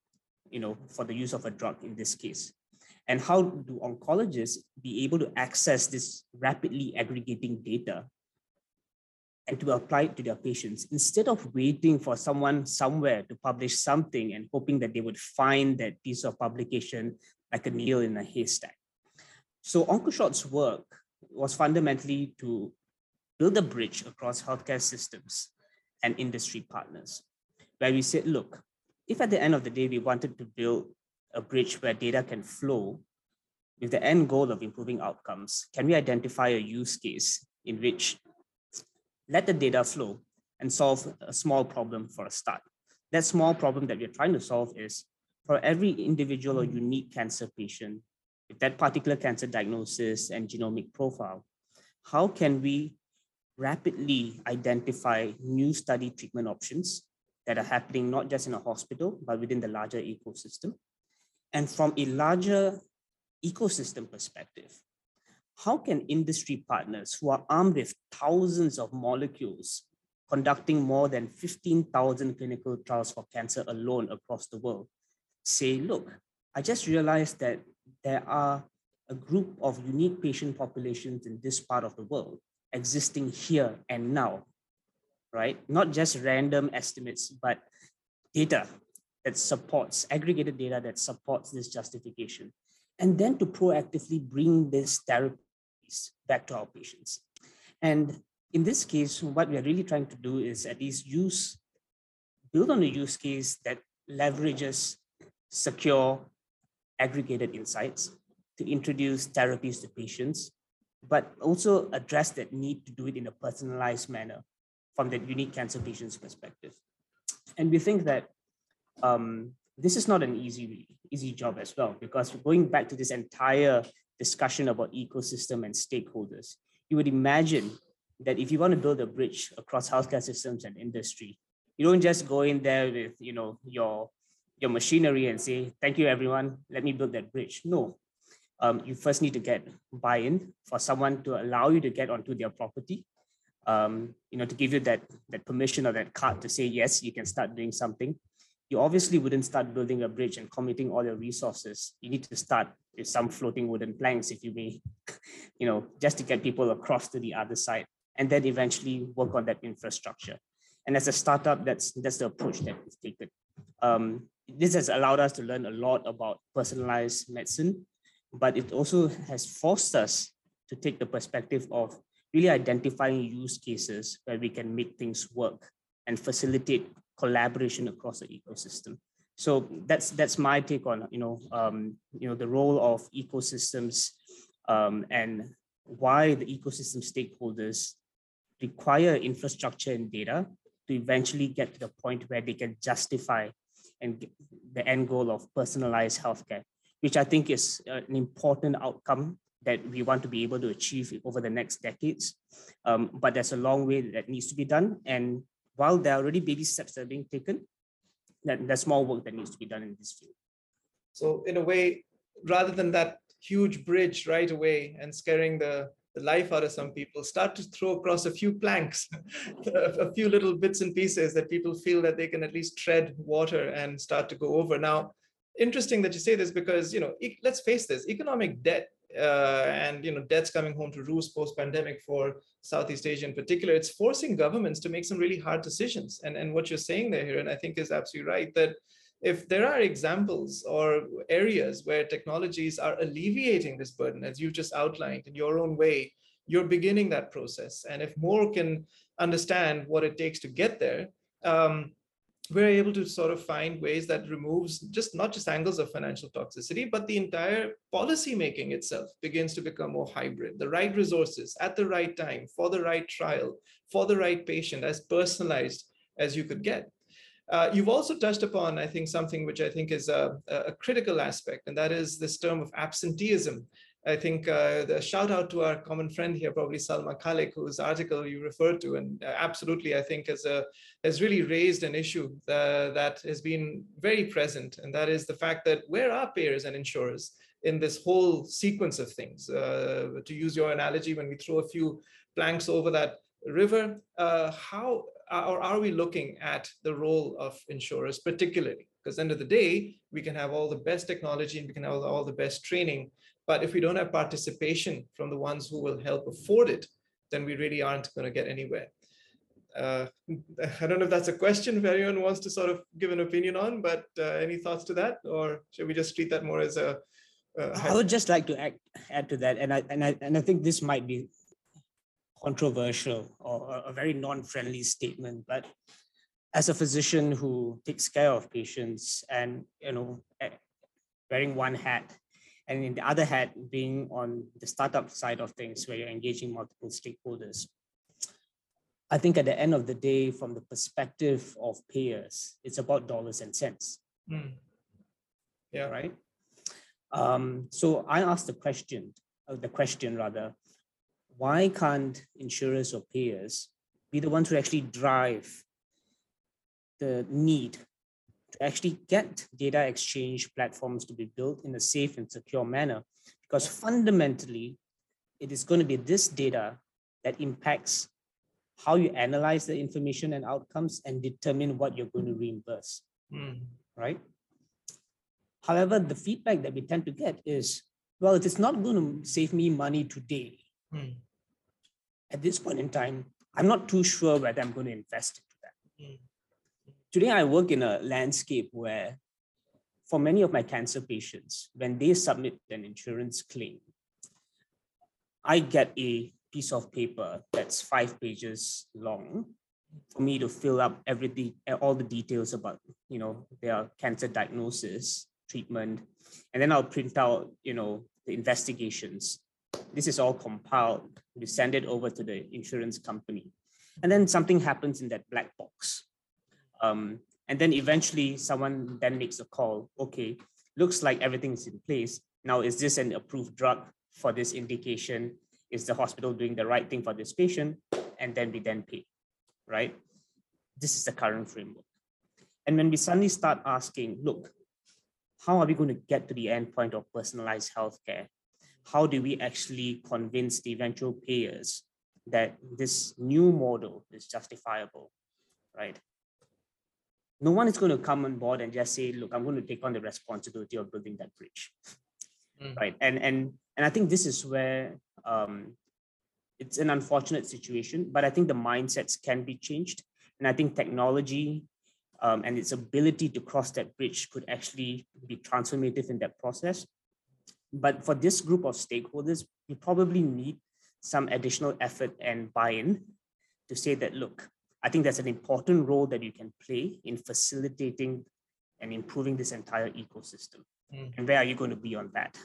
you know, for the use of a drug in this case? And how do oncologists be able to access this rapidly aggregating data and to apply it to their patients instead of waiting for someone somewhere to publish something and hoping that they would find that piece of publication like a needle in a haystack. So OncoShot's work was fundamentally to build a bridge across healthcare systems and industry partners, where we said, look, if at the end of the day we wanted to build a bridge where data can flow with the end goal of improving outcomes, can we identify a use case in which let the data flow and solve a small problem for a start? That small problem that we're trying to solve is for every individual or hmm. unique cancer patient, with that particular cancer diagnosis and genomic profile, how can we rapidly identify new study treatment options that are happening not just in a hospital, but within the larger ecosystem? And from a larger ecosystem perspective, how can industry partners who are armed with thousands of molecules conducting more than 15,000 clinical trials for cancer alone across the world say, look, I just realized that there are a group of unique patient populations in this part of the world existing here and now, right? Not just random estimates, but data that supports, aggregated data that supports this justification. And then to proactively bring these therapies back to our patients. And in this case, what we're really trying to do is at least use, build on a use case that leverages secure aggregated insights to introduce therapies to patients, but also address that need to do it in a personalized manner from that unique cancer patient's perspective. And we think that um, this is not an easy, easy job as well, because going back to this entire discussion about ecosystem and stakeholders, you would imagine that if you want to build a bridge across healthcare systems and industry, you don't just go in there with you know your your machinery and say, thank you everyone, let me build that bridge. No, um, you first need to get buy-in for someone to allow you to get onto their property, um, you know, to give you that, that permission or that card to say, yes, you can start doing something. You obviously wouldn't start building a bridge and committing all your resources. You need to start with some floating wooden planks, if you may, you know, just to get people across to the other side, and then eventually work on that infrastructure. And as a startup, that's that's the approach that we've taken. Um, this has allowed us to learn a lot about personalized medicine but it also has forced us to take the perspective of really identifying use cases where we can make things work and facilitate collaboration across the ecosystem. So that's that's my take on you know um, you know the role of ecosystems um, and why the ecosystem stakeholders require infrastructure and data to eventually get to the point where they can justify and the end goal of personalized healthcare which I think is uh, an important outcome that we want to be able to achieve over the next decades. Um, but there's a long way that needs to be done. And while there are already baby steps that are being taken, there's more work that needs to be done in this field. So in a way, rather than that huge bridge right away and scaring the, the life out of some people, start to throw across a few planks, a few little bits and pieces that people feel that they can at least tread water and start to go over. Now, interesting that you say this because you know e- let's face this economic debt uh, and you know debts coming home to roost post pandemic for southeast asia in particular it's forcing governments to make some really hard decisions and and what you're saying there here and i think is absolutely right that if there are examples or areas where technologies are alleviating this burden as you've just outlined in your own way you're beginning that process and if more can understand what it takes to get there um, we're able to sort of find ways that removes just not just angles of financial toxicity, but the entire policy making itself begins to become more hybrid. The right resources at the right time for the right trial, for the right patient, as personalized as you could get. Uh, you've also touched upon, I think, something which I think is a, a critical aspect, and that is this term of absenteeism I think uh, the shout out to our common friend here, probably Salma Khalik, whose article you referred to, and uh, absolutely, I think has a has really raised an issue uh, that has been very present, and that is the fact that where are payers and insurers in this whole sequence of things? Uh, to use your analogy, when we throw a few planks over that river, uh, how or are we looking at the role of insurers particularly? Because end of the day, we can have all the best technology and we can have all the best training, but if we don't have participation from the ones who will help afford it, then we really aren't going to get anywhere. Uh, I don't know if that's a question if anyone wants to sort of give an opinion on, but uh, any thoughts to that, or should we just treat that more as a? Uh, I would just like to add, add to that, and I and I and I think this might be controversial or a very non-friendly statement, but as a physician who takes care of patients and you know wearing one hat and in the other hat being on the startup side of things where you're engaging multiple stakeholders i think at the end of the day from the perspective of payers it's about dollars and cents. Mm. yeah. Right? Um, so i asked the question uh, the question rather why can't insurers or payers be the ones who actually drive the need to actually get data exchange platforms to be built in a safe and secure manner. Because fundamentally, it is going to be this data that impacts how you analyze the information and outcomes and determine what you're going to reimburse, mm. right? However, the feedback that we tend to get is, well, it is not going to save me money today. Mm. At this point in time, I'm not too sure whether I'm going to invest into that. Mm. Today, I work in a landscape where, for many of my cancer patients, when they submit an insurance claim, I get a piece of paper that's five pages long for me to fill up everything, all the details about, you know, their cancer diagnosis, treatment, and then I'll print out, you know, the investigations. This is all compiled. We send it over to the insurance company, and then something happens in that black box. Um, and then eventually, someone then makes a call. Okay, looks like everything's in place. Now, is this an approved drug for this indication? is the hospital doing the right thing for this patient? And then we then pay, right? This is the current framework. And when we suddenly start asking, look, how are we going to get to the end point of personalized healthcare? How do we actually convince the eventual payers that this new model is justifiable, right? No one is going to come on board and just say, look, I'm going to take on the responsibility of building that bridge, mm. right? And, and, and I think this is where um, it's an unfortunate situation, but I think the mindsets can be changed. And I think technology um, and its ability to cross that bridge could actually be transformative in that process. But for this group of stakeholders, you probably need some additional effort and buy-in to say that, look, I think that's an important role that you can play in facilitating and improving this entire ecosystem. Mm. And where are you going to be on that?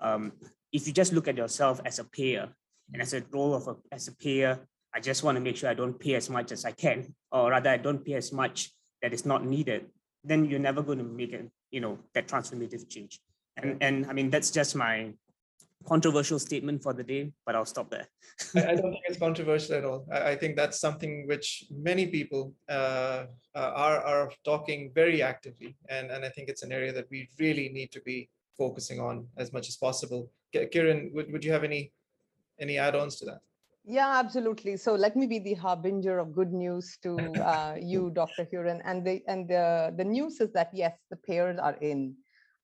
Um, if you just look at yourself as a payer and as a role of a, as a payer, I just want to make sure I don't pay as much as I can, or rather I don't pay as much that is not needed, then you're never going to make it, you know, that transformative change. And and I mean that's just my controversial statement for the day, but I'll stop there. I, don't think it's controversial at all. I, I think that's something which many people uh, uh, are are talking very actively, and and I think it's an area that we really need to be focusing on as much as possible. Kiran, would, would you have any any add-ons to that? Yeah, absolutely. So let me be the harbinger of good news to uh, you, Dr. Hiren. And the and the the news is that yes, the payers are in.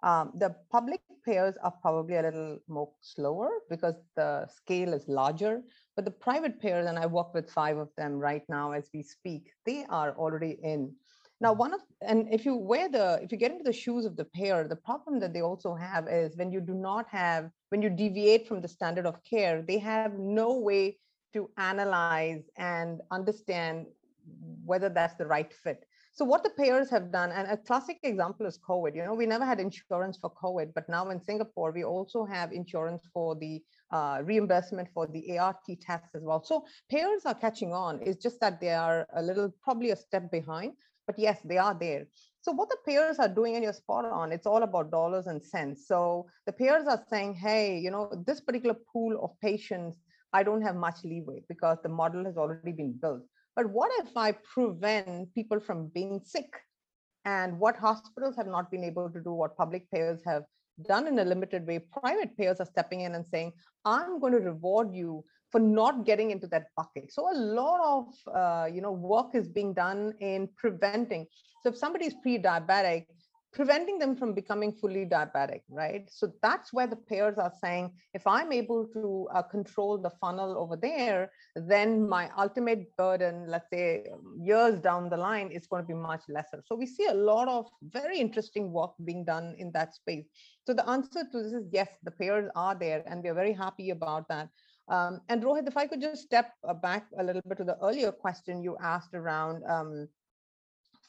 Um, the public payers are probably a little more slower because the scale is larger. But the private payers, and I work with five of them right now as we speak, they are already in. Now, one of, and if you wear the, if you get into the shoes of the payer, the problem that they also have is when you do not have, when you deviate from the standard of care, they have no way to analyze and understand whether that's the right fit. So what the payers have done, and a classic example is COVID. You know, we never had insurance for COVID, but now in Singapore, we also have insurance for the uh, reimbursement for the ART tests as well. So payers are catching on. It's just that they are a little, probably a step behind but yes, they are there. So what the payers are doing, and you're spot on, it's all about dollars and cents. So the payers are saying, hey, you know, this particular pool of patients, I don't have much leeway because the model has already been built. But what if I prevent people from being sick? And what hospitals have not been able to do, what public payers have done in a limited way, private payers are stepping in and saying, I'm going to reward you for not getting into that bucket. So a lot of uh, you know work is being done in preventing. So if somebody is pre-diabetic, preventing them from becoming fully diabetic, right? So that's where the payers are saying, if I'm able to uh, control the funnel over there, then my ultimate burden, let's say years down the line, is going to be much lesser. So we see a lot of very interesting work being done in that space. So the answer to this is yes, the payers are there, and we're very happy about that. Um, and Rohit, if I could just step uh, back a little bit to the earlier question you asked around um,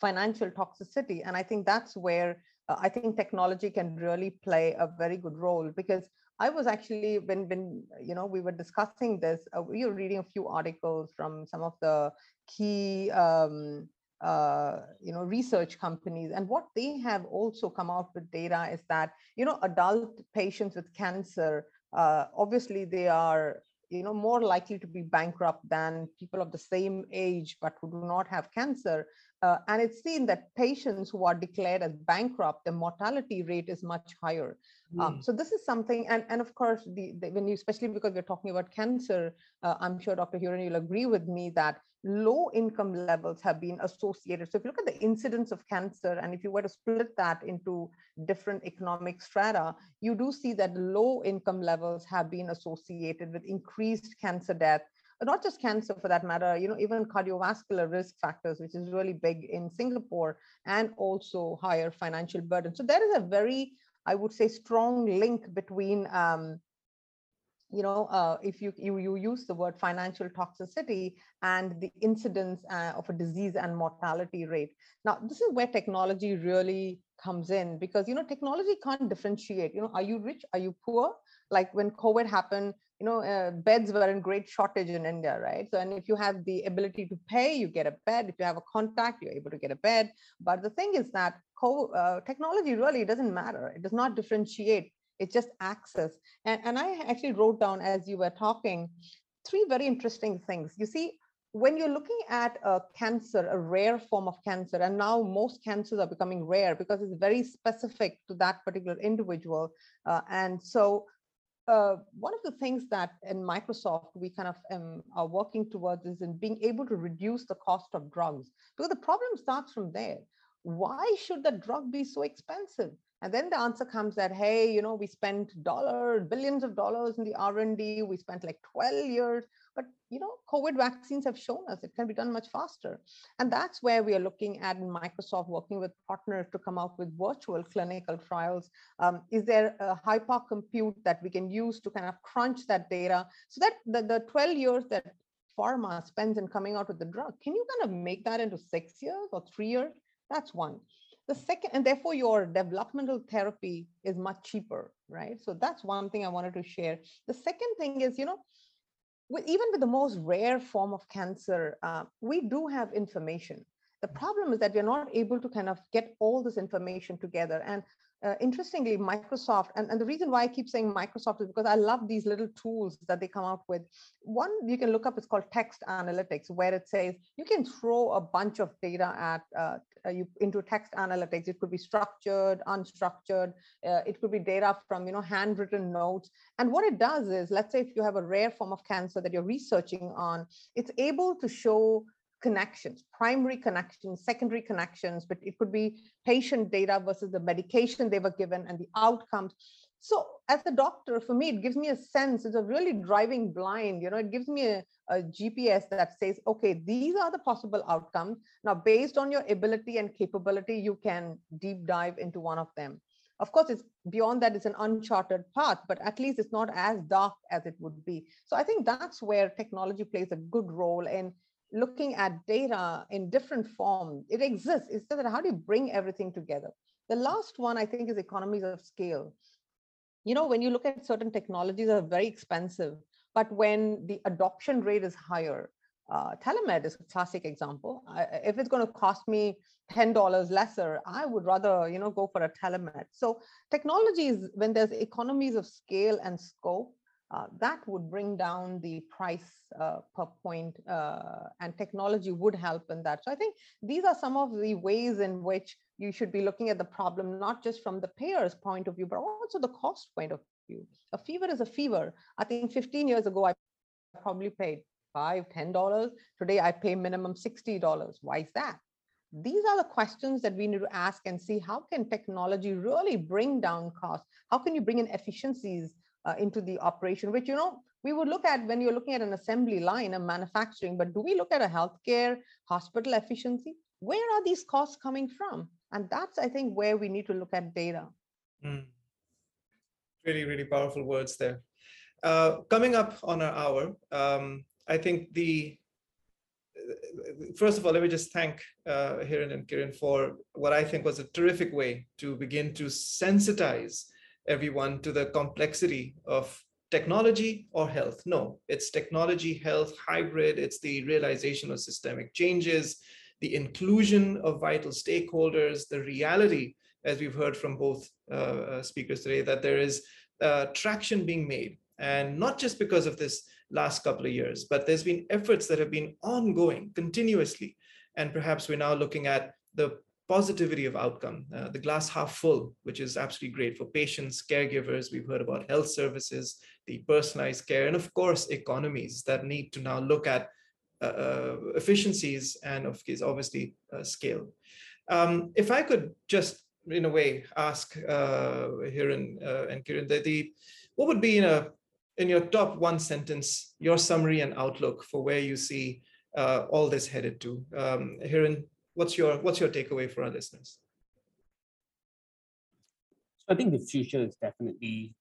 financial toxicity. And I think that's where uh, I think technology can really play a very good role. Because I was actually, when, when you know, we were discussing this, uh, we were reading a few articles from some of the key um, uh, you know research companies. And what they have also come out with data is that you know adult patients with cancer uh, obviously they are you know more likely to be bankrupt than people of the same age but who do not have cancer Uh, and it's seen that patients who are declared as bankrupt, the mortality rate is much higher. Mm. Um, hmm. so this is something, and, and of course, the, the, when you, especially because we're talking about cancer, uh, I'm sure Dr. Hiren, you'll agree with me that low income levels have been associated. So if you look at the incidence of cancer, and if you were to split that into different economic strata, you do see that low income levels have been associated with increased cancer death not just cancer for that matter, you know, even cardiovascular risk factors, which is really big in Singapore, and also higher financial burden. So there is a very, I would say, strong link between um, you know, uh, if you, you, you use the word financial toxicity and the incidence uh, of a disease and mortality rate. Now, this is where technology really comes in because, you know, technology can't differentiate, you know, are you rich? Are you poor? Like when COVID happened, you know, uh, beds were in great shortage in India, right? So, and if you have the ability to pay, you get a bed. If you have a contact, you're able to get a bed. But the thing is that co- uh, technology really doesn't matter. It does not differentiate. It's just access. And, and I actually wrote down as you were talking three very interesting things. You see, when you're looking at a cancer, a rare form of cancer, and now most cancers are becoming rare because it's very specific to that particular individual. Uh, and so uh, one of the things that in Microsoft we kind of um, are working towards is in being able to reduce the cost of drugs because the problem starts from there. Why should the drug be so expensive? And then the answer comes that, hey, you know, we spent dollars, billions of dollars in the R&D. We spent like 12 years but you know, COVID vaccines have shown us it can be done much faster. And that's where we are looking at Microsoft working with partners to come out with virtual clinical trials. Um, is there a hypercompute that we can use to kind of crunch that data so that the, the 12 years that pharma spends in coming out with the drug, can you kind of make that into six years or three years? That's one. The second, and therefore your developmental therapy is much cheaper, right? So that's one thing I wanted to share. The second thing is, you know, with, even with the most rare form of cancer, uh, we do have information. The problem is that we're not able to kind of get all this information together. And uh, interestingly, Microsoft, and, and the reason why I keep saying Microsoft is because I love these little tools that they come out with. One you can look up is called text analytics, where it says you can throw a bunch of data at uh, uh you into text analytics. It could be structured, unstructured. Uh, it could be data from you know handwritten notes. And what it does is, let's say if you have a rare form of cancer that you're researching on, it's able to show connections, primary connections, secondary connections, but it could be patient data versus the medication they were given and the outcomes. So as a doctor, for me, it gives me a sense, it's a really driving blind, you know, it gives me a, a GPS that says, okay, these are the possible outcomes. Now, based on your ability and capability, you can deep dive into one of them. Of course, it's beyond that, it's an uncharted path, but at least it's not as dark as it would be. So I think that's where technology plays a good role in looking at data in different forms. It exists. It's just that how do you bring everything together? The last one I think is economies of scale. You know, when you look at certain technologies are very expensive, but when the adoption rate is higher, uh, telemed is a classic example. I, if it's going to cost me ten dollars lesser, I would rather you know go for a telemed. So technologies, when there's economies of scale and scope, uh, that would bring down the price uh, per point uh, and technology would help in that. So I think these are some of the ways in which you should be looking at the problem, not just from the payer's point of view, but also the cost point of view. A fever is a fever. I think 15 years ago, I probably paid five, $10. Today, I pay minimum $60. Why is that? These are the questions that we need to ask and see how can technology really bring down costs? How can you bring in efficiencies uh, into the operation, which, you know, we would look at when you're looking at an assembly line, a manufacturing, but do we look at a healthcare hospital efficiency? Where are these costs coming from? And that's, I think, where we need to look at data. Mm. Really, really powerful words there. Uh, coming up on our hour, um, I think the first of all, let me just thank uh, Hiren and Kiran for what I think was a terrific way to begin to sensitize everyone to the complexity of technology or health. No, it's technology, health, hybrid. It's the realization of systemic changes, the inclusion of vital stakeholders, the reality, as we've heard from both uh, uh, speakers today, that there is uh, traction being made. And not just because of this last couple of years, but there's been efforts that have been ongoing continuously And perhaps we're now looking at the positivity of outcome, uh, the glass half full, which is absolutely great for patients, caregivers. We've heard about health services, the personalized care, and of course, economies that need to now look at uh, uh efficiencies and of course, obviously uh, scale. Um, if I could just, in a way, ask uh, Hiren uh, and Kiran, the, the, what would be in a in your top one sentence, your summary and outlook for where you see uh, all this headed to? Um, Hiren, what's your what's your takeaway for our listeners? So I think the future is definitely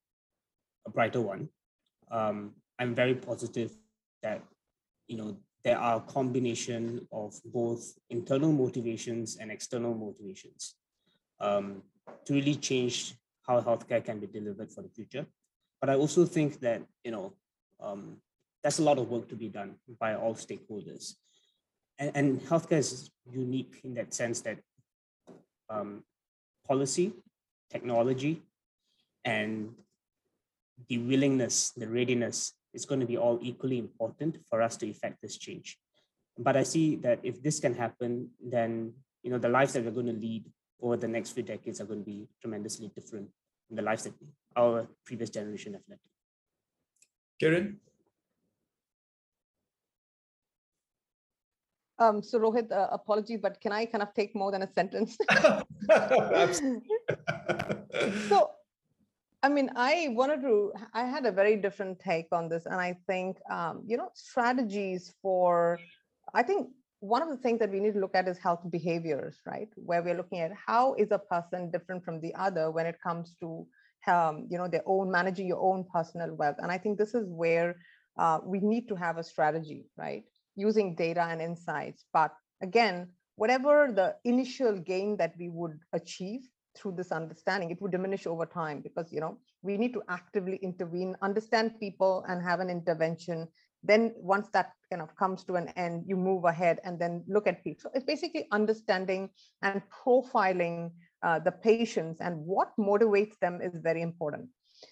a brighter one. Um, I'm very positive that you know there are a combination of both internal motivations and external motivations um, to really change how healthcare can be delivered for the future. But I also think that you know um, there's a lot of work to be done by all stakeholders, and, and healthcare is unique in that sense that um, policy, technology, and the willingness, the readiness is going to be all equally important for us to effect this change. But I see that if this can happen, then you know the lives that we're going to lead over the next few decades are going to be tremendously different than the lives that our previous generation have led. Kiran? Um, so Rohit, uh, apologies, but can I kind of take more than a sentence? so I mean, I wanted to, I had a very different take on this. And I think, um, you know, strategies for, I think one of the things that we need to look at is health behaviors, right? Where we're looking at how is a person different from the other when it comes to, um, you know, their own, managing your own personal wealth. And I think this is where uh, we need to have a strategy, right? Using data and insights. But again, whatever the initial gain that we would achieve through this understanding it would diminish over time because you know we need to actively intervene understand people and have an intervention. Then once that kind of comes to an end you move ahead and then look at people. So it's basically understanding and profiling uh, the patients and what motivates them is very important.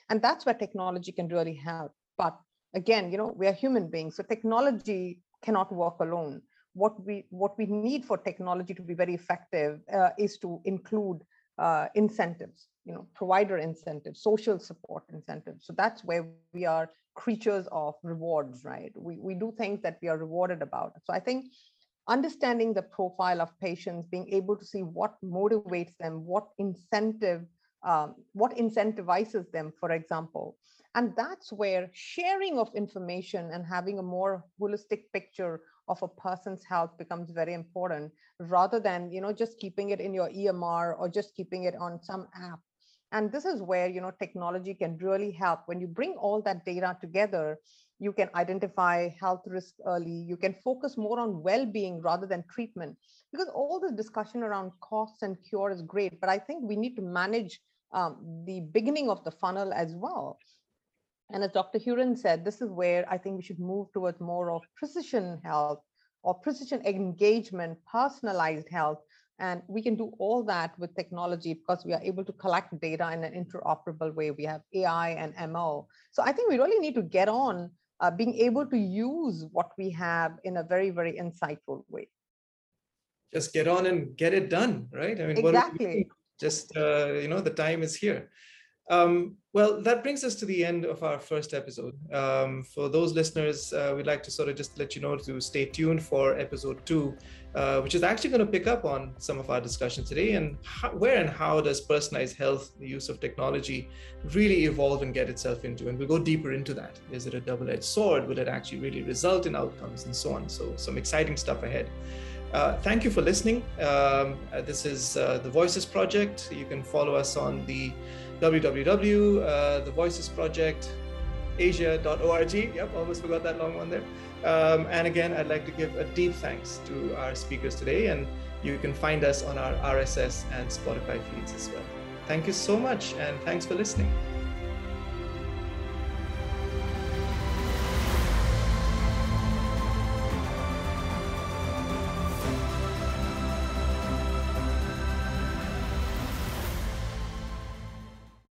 And that's where technology can really help. But again you know we are human beings so technology cannot work alone what we what we need for technology to be very effective uh, is to include uh, incentives, you know, provider incentives, social support incentives. So that's where we are creatures of rewards, right? We, we do things that we are rewarded about. So I think understanding the profile of patients, being able to see what motivates them, what incentive, um, what incentivizes them, for example. And that's where sharing of information and having a more holistic picture of a person's health becomes very important rather than you know just keeping it in your emr or just keeping it on some app. And this is where you know technology can really help. When you bring all that data together you can identify health risk early you can focus more on well-being rather than treatment. Because all the discussion around costs and cure is great but i think we need to manage um, the beginning of the funnel as well and as Dr. Hiren said, this is where I think we should move towards more of precision health or precision engagement, personalized health. And we can do all that with technology because we are able to collect data in an interoperable way. We have AI and ML. So I think we really need to get on uh, being able to use what we have in a very, very insightful way. Just get on and get it done, right? I mean, exactly. Just, uh, you know, the time is here. Um, well, that brings us to the end of our first episode. Um, for those listeners, uh, we'd like to sort of just let you know to stay tuned for episode two, uh, which is actually going to pick up on some of our discussion today and how, where and how does personalized health, the use of technology, really evolve and get itself into. And we'll go deeper into that. Is it a double edged sword? Will it actually really result in outcomes and so on? So, some exciting stuff ahead. Uh, thank you for listening. Um, uh, this is uh, the Voices Project. You can follow us on the www, uh, the Voices Project, asia.org. Yep, almost forgot that long one there. Um, and again, I'd like to give a deep thanks to our speakers today, and you can find us on our RSS and Spotify feeds as well. Thank you so much, and thanks for listening.